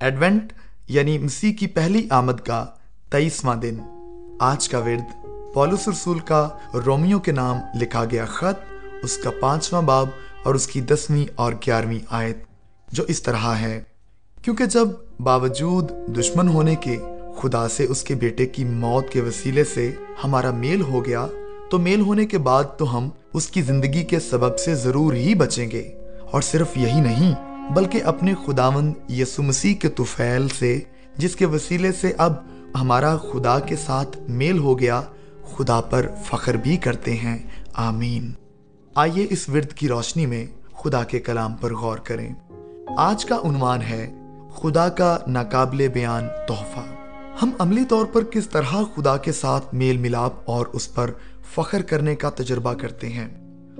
Advent یعنی مسیح کی پہلی آمد کا تیئیسواں دن۔ آج کا ورد پولس رسول کا رومیو کے نام لکھا گیا خط، اس کا پانچواں باب اور اس کی دسویں اور گیارہویں آیت، جو اس طرح ہے۔ کیونکہ جب باوجود دشمن ہونے کے خدا سے اس کے بیٹے کی موت کے وسیلے سے ہمارا میل ہو گیا، تو میل ہونے کے بعد تو ہم اس کی زندگی کے سبب سے ضرور ہی بچیں گے۔ اور صرف یہی نہیں بلکہ اپنے خداوند یسو مسیح کے توفیل سے، جس کے وسیلے سے اب ہمارا خدا کے ساتھ میل ہو گیا، خدا پر فخر بھی کرتے ہیں۔ آمین۔ آئیے اس ورد کی روشنی میں خدا کے کلام پر غور کریں۔ آج کا عنوان ہے، خدا کا ناقابل بیان تحفہ۔ ہم عملی طور پر کس طرح خدا کے ساتھ میل ملاپ اور اس پر فخر کرنے کا تجربہ کرتے ہیں؟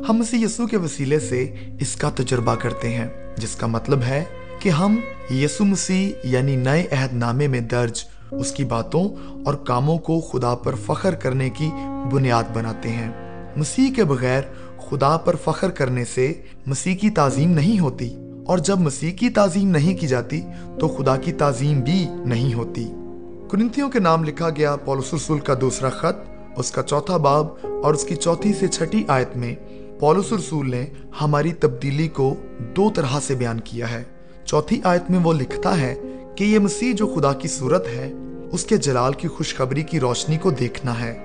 ہم مسیح یسو کے وسیلے سے اس کا تجربہ کرتے ہیں۔ جس کا مطلب ہے کہ ہم یسو مسیح یعنی نئے عہد نامے میں درج اس کی باتوں اور کاموں کو خدا پر فخر کرنے کی بنیاد بناتے ہیں۔ مسیح کے بغیر خدا پر فخر کرنے سے مسیح کی تعظیم نہیں ہوتی اور جب مسیح کی تعظیم نہیں کی جاتی تو خدا کی تعظیم بھی نہیں ہوتی۔ کنتھیوں کے نام لکھا گیا پولس رسول کا دوسرا خط، اس کا چوتھا باب اور اس کی چوتھی سے چھٹی آیت میں پولس رسول نے ہماری تبدیلی کو دو طرح سے بیان کیا ہے۔ چوتھی آیت میں وہ لکھتا ہے کہ یہ مسیح جو خدا کی صورت ہے، اس کے جلال کی خوشخبری کی روشنی کو دیکھنا ہے۔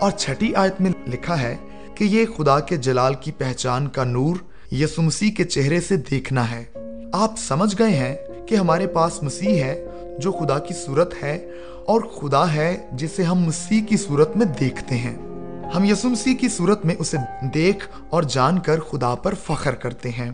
اور چھٹی آیت میں لکھا ہے کہ یہ خدا کے جلال کی پہچان کا نور یسو مسیح کے چہرے سے دیکھنا ہے۔ آپ سمجھ گئے ہیں کہ ہمارے پاس مسیح ہے جو خدا کی صورت ہے اور خدا ہے جسے ہم مسیح کی صورت میں دیکھتے ہیں۔ ہم یسو مسیح کی صورت میں اسے دیکھ اور جان کر خدا پر فخر کرتے ہیں۔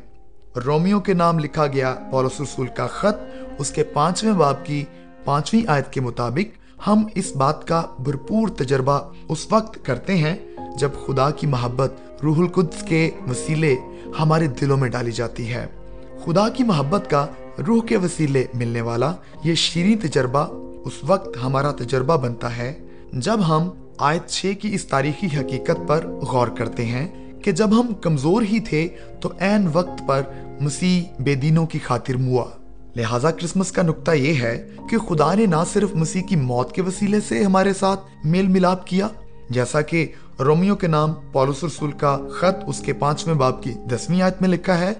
رومیو کے نام لکھا گیا پولس رسول کا خط، اس کے پانچویں باب کی پانچویں آیت کے مطابق ہم اس بات کا بھرپور تجربہ اس وقت کرتے ہیں جب خدا کی محبت روح القدس کے وسیلے ہمارے دلوں میں ڈالی جاتی ہے۔ خدا کی محبت کا روح کے وسیلے ملنے والا یہ شیریں تجربہ اس وقت ہمارا تجربہ بنتا ہے۔ جب ہم آیت چھ کی اس تاریخی حقیقت پر غور کرتے ہیں کہ جب ہم کمزور ہی تھے تو این وقت پر مسیح بے دینوں کی خاطر موا لہٰذا کرسمس کا نقطہ یہ ہے کہ خدا نے نہ صرف مسیح کی موت کے وسیلے سے ہمارے ساتھ میل ملاپ کیا، جیسا کہ رومیو کے نام پولس رسول کا خط اس کے پانچویں باب کی دسویں آیت میں لکھا ہے،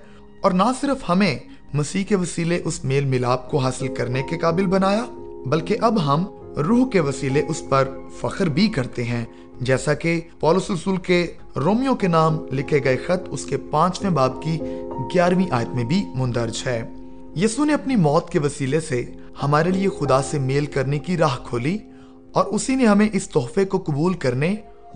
اور نہ صرف ہمیں مسیح کے وسیلے اس میل ملاپ کو حاصل کرنے کے قابل بنایا بلکہ اب ہم روح کے وسیلے اس پر فخر بھی کرتے ہیں، جیسا کہ پولس رسول کے رومیو کے نام لکھے گئے خط اس کے پانچویں باب کی گیارہویں آیت میں بھی مندرج ہے۔ یسو نے اپنی موت کے وسیلے سے ہمارے لیے خدا سے میل کرنے کی راہ کھولی اور اسی نے ہمیں اس تحفے کو قبول کرنے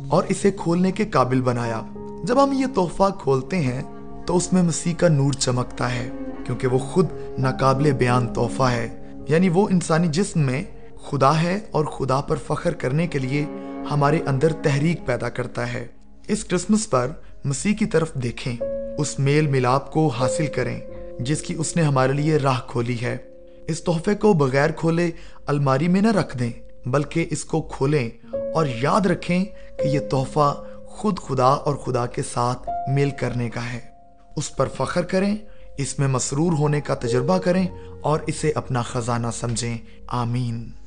اور اسے کھولنے کے قابل بنایا۔ جب ہم یہ تحفہ کھولتے ہیں تو اس میں مسیح کا نور چمکتا ہے، کیونکہ وہ خود ناقابل بیان تحفہ ہے۔ یعنی وہ انسانی جسم میں خدا ہے اور خدا پر فخر کرنے کے لیے ہمارے اندر تحریک پیدا کرتا ہے۔ اس کرسمس پر مسیح کی طرف دیکھیں، اس میل ملاپ کو حاصل کریں، جس کی اس نے ہمارے لیے راہ کھولی ہے۔ اس تحفے کو بغیر کھولے الماری میں نہ رکھ دیں، بلکہ اس کو کھولیں اور یاد رکھیں کہ یہ تحفہ خود خدا اور خدا کے ساتھ میل کرنے کا ہے۔ اس پر فخر کریں اس میں مسرور ہونے کا تجربہ کریں اور اسے اپنا خزانہ سمجھیں. آمین.